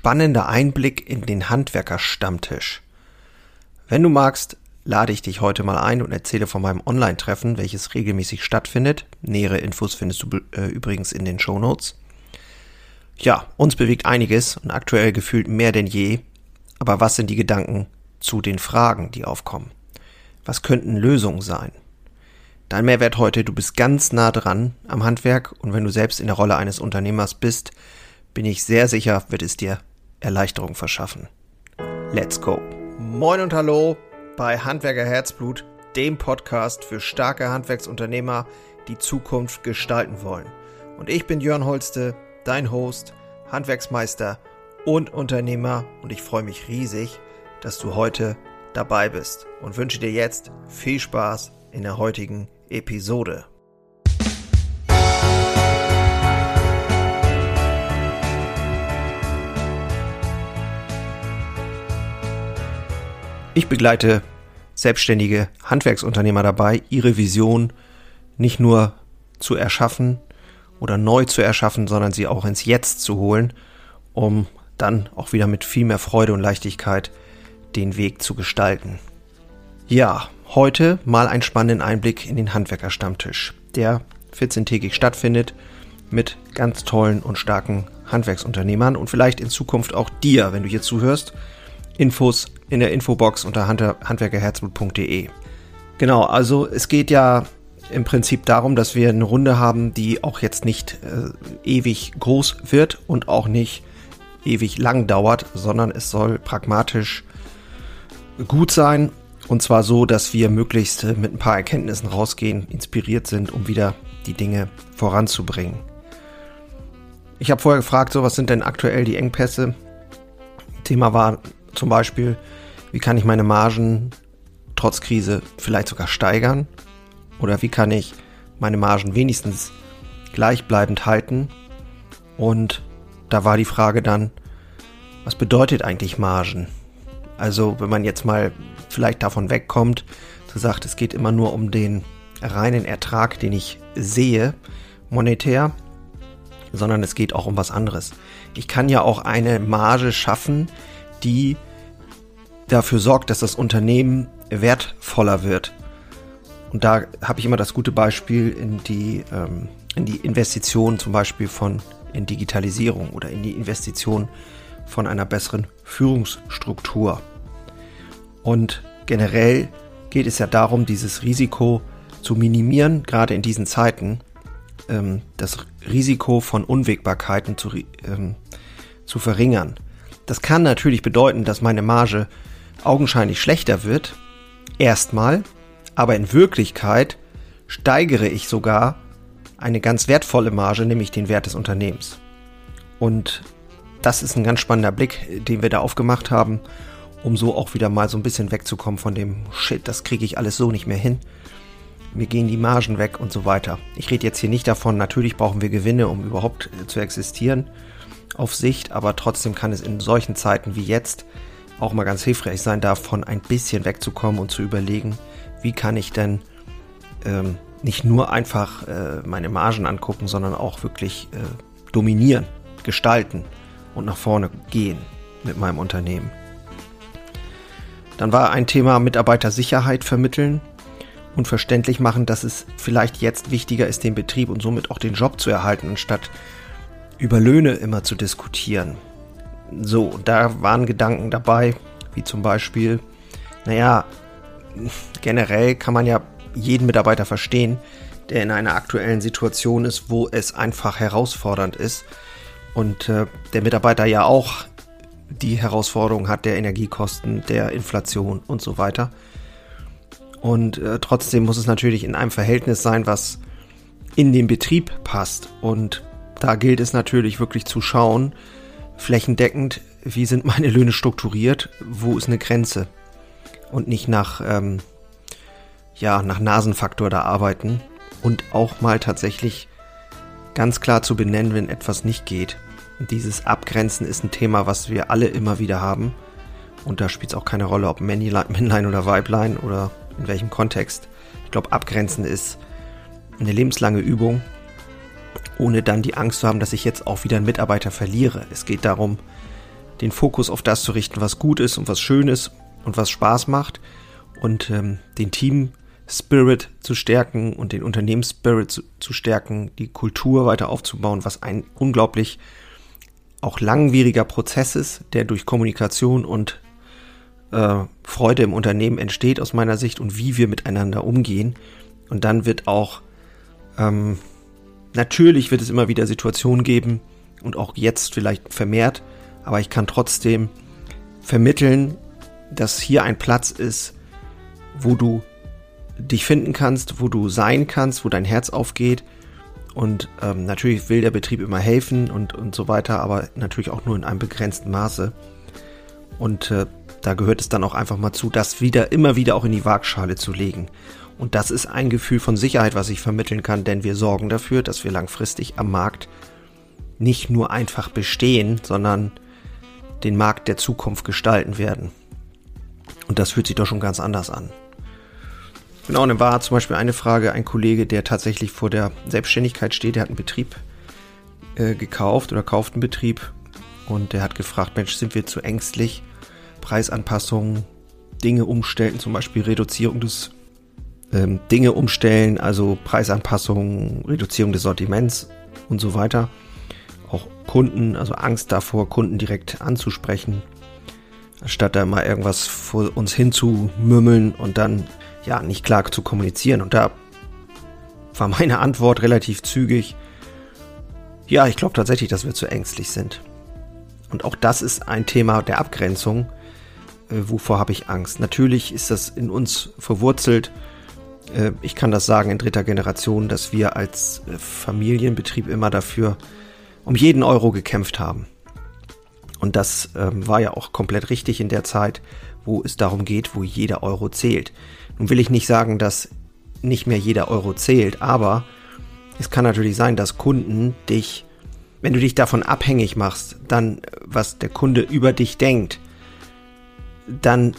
spannender Einblick in den Handwerkerstammtisch. Wenn du magst, lade ich dich heute mal ein und erzähle von meinem Online-Treffen, welches regelmäßig stattfindet. Nähere Infos findest du äh, übrigens in den Show Notes. Ja, uns bewegt einiges und aktuell gefühlt mehr denn je. Aber was sind die Gedanken zu den Fragen, die aufkommen? Was könnten Lösungen sein? Dein Mehrwert heute, du bist ganz nah dran am Handwerk und wenn du selbst in der Rolle eines Unternehmers bist, bin ich sehr sicher, wird es dir Erleichterung verschaffen. Let's go. Moin und hallo bei Handwerker Herzblut, dem Podcast für starke Handwerksunternehmer, die Zukunft gestalten wollen. Und ich bin Jörn Holste, dein Host, Handwerksmeister und Unternehmer und ich freue mich riesig, dass du heute dabei bist und wünsche dir jetzt viel Spaß in der heutigen Episode. Ich begleite selbstständige Handwerksunternehmer dabei, ihre Vision nicht nur zu erschaffen oder neu zu erschaffen, sondern sie auch ins Jetzt zu holen, um dann auch wieder mit viel mehr Freude und Leichtigkeit den Weg zu gestalten. Ja, heute mal einen spannenden Einblick in den Handwerkerstammtisch, der 14-tägig stattfindet mit ganz tollen und starken Handwerksunternehmern und vielleicht in Zukunft auch dir, wenn du hier zuhörst. Infos in der Infobox unter handwerkerherzblut.de. Genau, also es geht ja im Prinzip darum, dass wir eine Runde haben, die auch jetzt nicht äh, ewig groß wird und auch nicht ewig lang dauert, sondern es soll pragmatisch gut sein und zwar so, dass wir möglichst äh, mit ein paar Erkenntnissen rausgehen, inspiriert sind, um wieder die Dinge voranzubringen. Ich habe vorher gefragt, so was sind denn aktuell die Engpässe? Thema war zum Beispiel, wie kann ich meine Margen trotz Krise vielleicht sogar steigern? Oder wie kann ich meine Margen wenigstens gleichbleibend halten? Und da war die Frage dann, was bedeutet eigentlich Margen? Also wenn man jetzt mal vielleicht davon wegkommt, so sagt, es geht immer nur um den reinen Ertrag, den ich sehe, monetär, sondern es geht auch um was anderes. Ich kann ja auch eine Marge schaffen, die dafür sorgt, dass das Unternehmen wertvoller wird. Und da habe ich immer das gute Beispiel in die, ähm, in die Investition zum Beispiel von in Digitalisierung oder in die Investition von einer besseren Führungsstruktur. Und generell geht es ja darum, dieses Risiko zu minimieren, gerade in diesen Zeiten, ähm, das Risiko von Unwägbarkeiten zu, ähm, zu verringern. Das kann natürlich bedeuten, dass meine Marge augenscheinlich schlechter wird, erstmal, aber in Wirklichkeit steigere ich sogar eine ganz wertvolle Marge, nämlich den Wert des Unternehmens. Und das ist ein ganz spannender Blick, den wir da aufgemacht haben, um so auch wieder mal so ein bisschen wegzukommen von dem Shit, das kriege ich alles so nicht mehr hin. Mir gehen die Margen weg und so weiter. Ich rede jetzt hier nicht davon, natürlich brauchen wir Gewinne, um überhaupt zu existieren auf Sicht, aber trotzdem kann es in solchen Zeiten wie jetzt auch mal ganz hilfreich sein, davon ein bisschen wegzukommen und zu überlegen, wie kann ich denn ähm, nicht nur einfach äh, meine Margen angucken, sondern auch wirklich äh, dominieren, gestalten und nach vorne gehen mit meinem Unternehmen. Dann war ein Thema Mitarbeitersicherheit vermitteln und verständlich machen, dass es vielleicht jetzt wichtiger ist, den Betrieb und somit auch den Job zu erhalten, anstatt über Löhne immer zu diskutieren. So, da waren Gedanken dabei, wie zum Beispiel, naja, generell kann man ja jeden Mitarbeiter verstehen, der in einer aktuellen Situation ist, wo es einfach herausfordernd ist und äh, der Mitarbeiter ja auch die Herausforderung hat der Energiekosten, der Inflation und so weiter. Und äh, trotzdem muss es natürlich in einem Verhältnis sein, was in den Betrieb passt. Und da gilt es natürlich wirklich zu schauen, flächendeckend, wie sind meine Löhne strukturiert, wo ist eine Grenze und nicht nach, ähm, ja, nach Nasenfaktor da arbeiten und auch mal tatsächlich ganz klar zu benennen, wenn etwas nicht geht. Dieses Abgrenzen ist ein Thema, was wir alle immer wieder haben. Und da spielt es auch keine Rolle, ob Männlein oder Weiblein oder in welchem Kontext. Ich glaube, Abgrenzen ist eine lebenslange Übung ohne dann die Angst zu haben, dass ich jetzt auch wieder einen Mitarbeiter verliere. Es geht darum, den Fokus auf das zu richten, was gut ist und was schön ist und was Spaß macht und ähm, den Team Spirit zu stärken und den Unternehmensspirit zu, zu stärken, die Kultur weiter aufzubauen, was ein unglaublich auch langwieriger Prozess ist, der durch Kommunikation und äh, Freude im Unternehmen entsteht aus meiner Sicht und wie wir miteinander umgehen. Und dann wird auch ähm, natürlich wird es immer wieder Situationen geben und auch jetzt vielleicht vermehrt, aber ich kann trotzdem vermitteln, dass hier ein Platz ist, wo du dich finden kannst, wo du sein kannst, wo dein Herz aufgeht. Und ähm, natürlich will der Betrieb immer helfen und, und so weiter, aber natürlich auch nur in einem begrenzten Maße. Und äh, da gehört es dann auch einfach mal zu, das wieder, immer wieder auch in die Waagschale zu legen. Und das ist ein Gefühl von Sicherheit, was ich vermitteln kann, denn wir sorgen dafür, dass wir langfristig am Markt nicht nur einfach bestehen, sondern den Markt der Zukunft gestalten werden. Und das fühlt sich doch schon ganz anders an. Genau, und dann war zum Beispiel eine Frage, ein Kollege, der tatsächlich vor der Selbstständigkeit steht, der hat einen Betrieb äh, gekauft oder kauft einen Betrieb und der hat gefragt, Mensch, sind wir zu ängstlich? Preisanpassungen, Dinge umstellen, zum Beispiel Reduzierung des ähm, Dinge umstellen, also Preisanpassungen, Reduzierung des Sortiments und so weiter. Auch Kunden, also Angst davor, Kunden direkt anzusprechen, statt da mal irgendwas vor uns hinzumümmeln und dann ja, nicht klar zu kommunizieren. Und da war meine Antwort relativ zügig. Ja, ich glaube tatsächlich, dass wir zu ängstlich sind. Und auch das ist ein Thema der Abgrenzung. Äh, wovor habe ich Angst? Natürlich ist das in uns verwurzelt. Äh, ich kann das sagen in dritter Generation, dass wir als äh, Familienbetrieb immer dafür um jeden Euro gekämpft haben. Und das ähm, war ja auch komplett richtig in der Zeit, wo es darum geht, wo jeder Euro zählt. Nun will ich nicht sagen, dass nicht mehr jeder Euro zählt, aber es kann natürlich sein, dass Kunden dich, wenn du dich davon abhängig machst, dann, was der Kunde über dich denkt, dann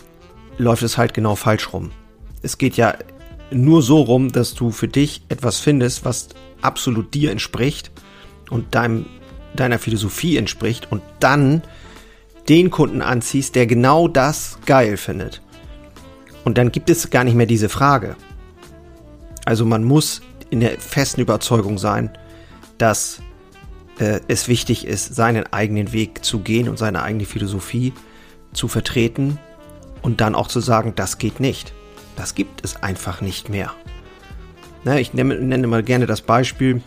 läuft es halt genau falsch rum. Es geht ja nur so rum, dass du für dich etwas findest, was absolut dir entspricht und deinem, deiner Philosophie entspricht und dann den Kunden anziehst, der genau das geil findet. Und dann gibt es gar nicht mehr diese Frage. Also man muss in der festen Überzeugung sein, dass äh, es wichtig ist, seinen eigenen Weg zu gehen und seine eigene Philosophie zu vertreten und dann auch zu sagen, das geht nicht. Das gibt es einfach nicht mehr. Na, ich nenne, nenne mal gerne das Beispiel,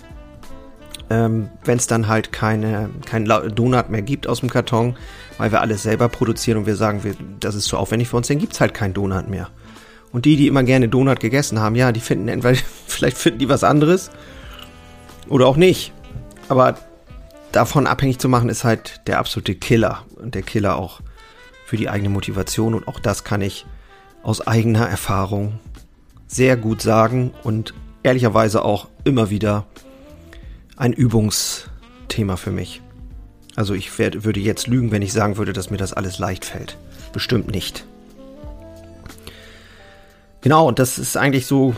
ähm, wenn es dann halt keine, kein Donut mehr gibt aus dem Karton, weil wir alles selber produzieren und wir sagen, wir, das ist zu aufwendig für uns, dann gibt es halt keinen Donut mehr. Und die, die immer gerne Donut gegessen haben, ja, die finden entweder, vielleicht finden die was anderes oder auch nicht. Aber davon abhängig zu machen, ist halt der absolute Killer. Und der Killer auch für die eigene Motivation. Und auch das kann ich aus eigener Erfahrung sehr gut sagen und ehrlicherweise auch immer wieder ein Übungsthema für mich. Also ich werd, würde jetzt lügen, wenn ich sagen würde, dass mir das alles leicht fällt. Bestimmt nicht. Genau, und das ist eigentlich so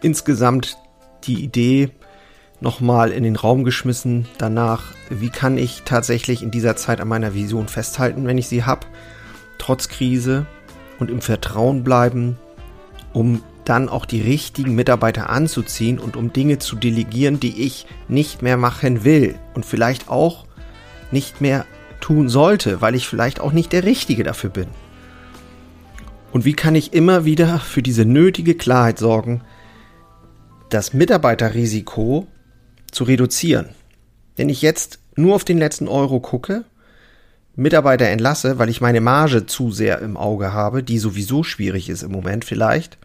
insgesamt die Idee nochmal in den Raum geschmissen danach, wie kann ich tatsächlich in dieser Zeit an meiner Vision festhalten, wenn ich sie habe, trotz Krise und im Vertrauen bleiben, um dann auch die richtigen Mitarbeiter anzuziehen und um Dinge zu delegieren, die ich nicht mehr machen will und vielleicht auch nicht mehr tun sollte, weil ich vielleicht auch nicht der Richtige dafür bin. Und wie kann ich immer wieder für diese nötige Klarheit sorgen, das Mitarbeiterrisiko zu reduzieren? Wenn ich jetzt nur auf den letzten Euro gucke, Mitarbeiter entlasse, weil ich meine Marge zu sehr im Auge habe, die sowieso schwierig ist im Moment vielleicht,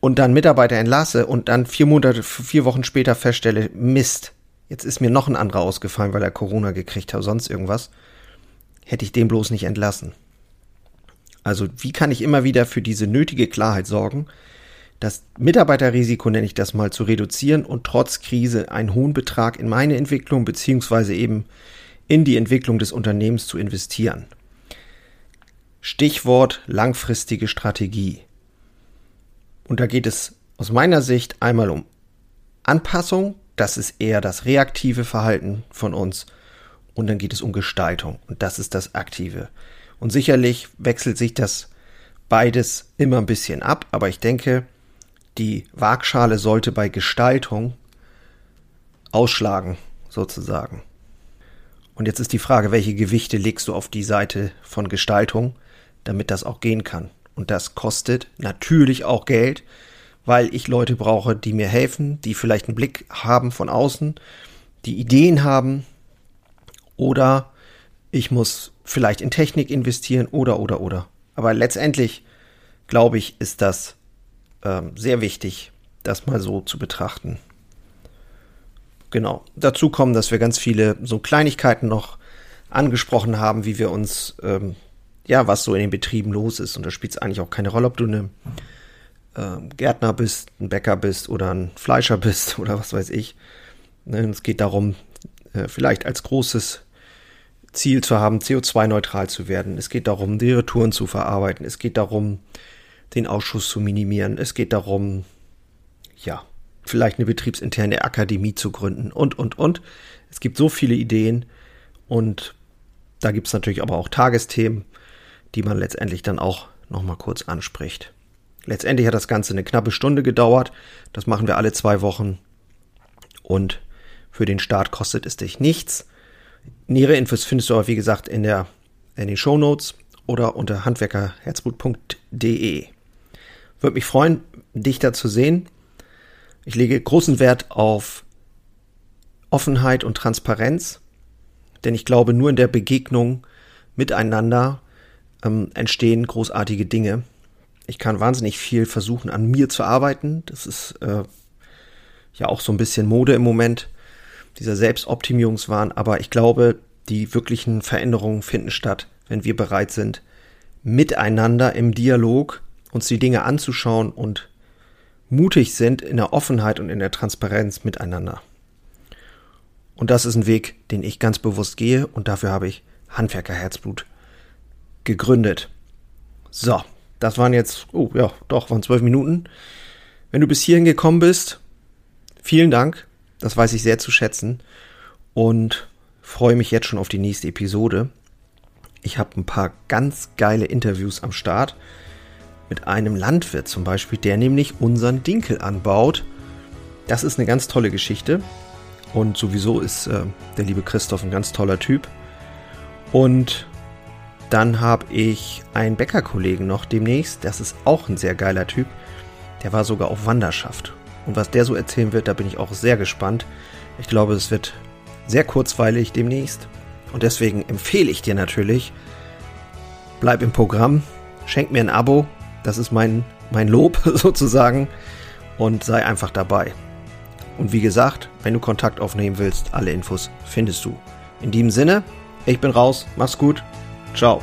und dann Mitarbeiter entlasse und dann vier Monate, vier Wochen später feststelle, Mist, jetzt ist mir noch ein anderer ausgefallen, weil er Corona gekriegt hat, sonst irgendwas, hätte ich den bloß nicht entlassen. Also wie kann ich immer wieder für diese nötige Klarheit sorgen, das Mitarbeiterrisiko, nenne ich das mal, zu reduzieren und trotz Krise einen hohen Betrag in meine Entwicklung beziehungsweise eben in die Entwicklung des Unternehmens zu investieren. Stichwort langfristige Strategie. Und da geht es aus meiner Sicht einmal um Anpassung, das ist eher das reaktive Verhalten von uns, und dann geht es um Gestaltung und das ist das Aktive. Und sicherlich wechselt sich das beides immer ein bisschen ab, aber ich denke, die Waagschale sollte bei Gestaltung ausschlagen, sozusagen. Und jetzt ist die Frage, welche Gewichte legst du auf die Seite von Gestaltung, damit das auch gehen kann. Und das kostet natürlich auch Geld, weil ich Leute brauche, die mir helfen, die vielleicht einen Blick haben von außen, die Ideen haben oder ich muss vielleicht in Technik investieren oder oder oder. Aber letztendlich glaube ich, ist das ähm, sehr wichtig, das mal so zu betrachten. Genau. Dazu kommen, dass wir ganz viele so Kleinigkeiten noch angesprochen haben, wie wir uns, ähm, ja, was so in den Betrieben los ist. Und da spielt es eigentlich auch keine Rolle, ob du eine äh, Gärtner bist, ein Bäcker bist oder ein Fleischer bist oder was weiß ich. Ne, es geht darum, äh, vielleicht als großes Ziel zu haben, CO2-neutral zu werden. Es geht darum, die Retouren zu verarbeiten. Es geht darum, den Ausschuss zu minimieren. Es geht darum, ja, vielleicht eine betriebsinterne Akademie zu gründen und, und, und. Es gibt so viele Ideen und da gibt es natürlich aber auch Tagesthemen, die man letztendlich dann auch nochmal kurz anspricht. Letztendlich hat das Ganze eine knappe Stunde gedauert. Das machen wir alle zwei Wochen. Und für den Start kostet es dich nichts. Nähere Infos findest du aber, wie gesagt, in, der, in den Show Notes oder unter handwerkerherzblut.de. Würde mich freuen, dich da zu sehen. Ich lege großen Wert auf Offenheit und Transparenz, denn ich glaube, nur in der Begegnung miteinander ähm, entstehen großartige Dinge ich kann wahnsinnig viel versuchen, an mir zu arbeiten. Das ist äh, ja auch so ein bisschen Mode im Moment, dieser Selbstoptimierungswahn. Aber ich glaube, die wirklichen Veränderungen finden statt, wenn wir bereit sind, miteinander im Dialog uns die Dinge anzuschauen und mutig sind in der Offenheit und in der Transparenz miteinander. Und das ist ein Weg, den ich ganz bewusst gehe und dafür habe ich Handwerkerherzblut gegründet. So, das waren jetzt, oh ja, doch, waren zwölf Minuten. Wenn du bis hierhin gekommen bist, vielen Dank. Das weiß ich sehr zu schätzen. Und freue mich jetzt schon auf die nächste Episode. Ich habe ein paar ganz geile Interviews am Start. Mit einem Landwirt zum Beispiel, der nämlich unseren Dinkel anbaut. Das ist eine ganz tolle Geschichte. Und sowieso ist äh, der liebe Christoph ein ganz toller Typ. Und dann habe ich einen Bäckerkollegen noch demnächst. Das ist auch ein sehr geiler Typ. Der war sogar auf Wanderschaft. Und was der so erzählen wird, da bin ich auch sehr gespannt. Ich glaube, es wird sehr kurzweilig demnächst. Und deswegen empfehle ich dir natürlich, bleib im Programm, schenk mir ein Abo. Das ist mein, mein Lob sozusagen. Und sei einfach dabei. Und wie gesagt, wenn du Kontakt aufnehmen willst, alle Infos findest du. In diesem Sinne, ich bin raus. Mach's gut. Ciao.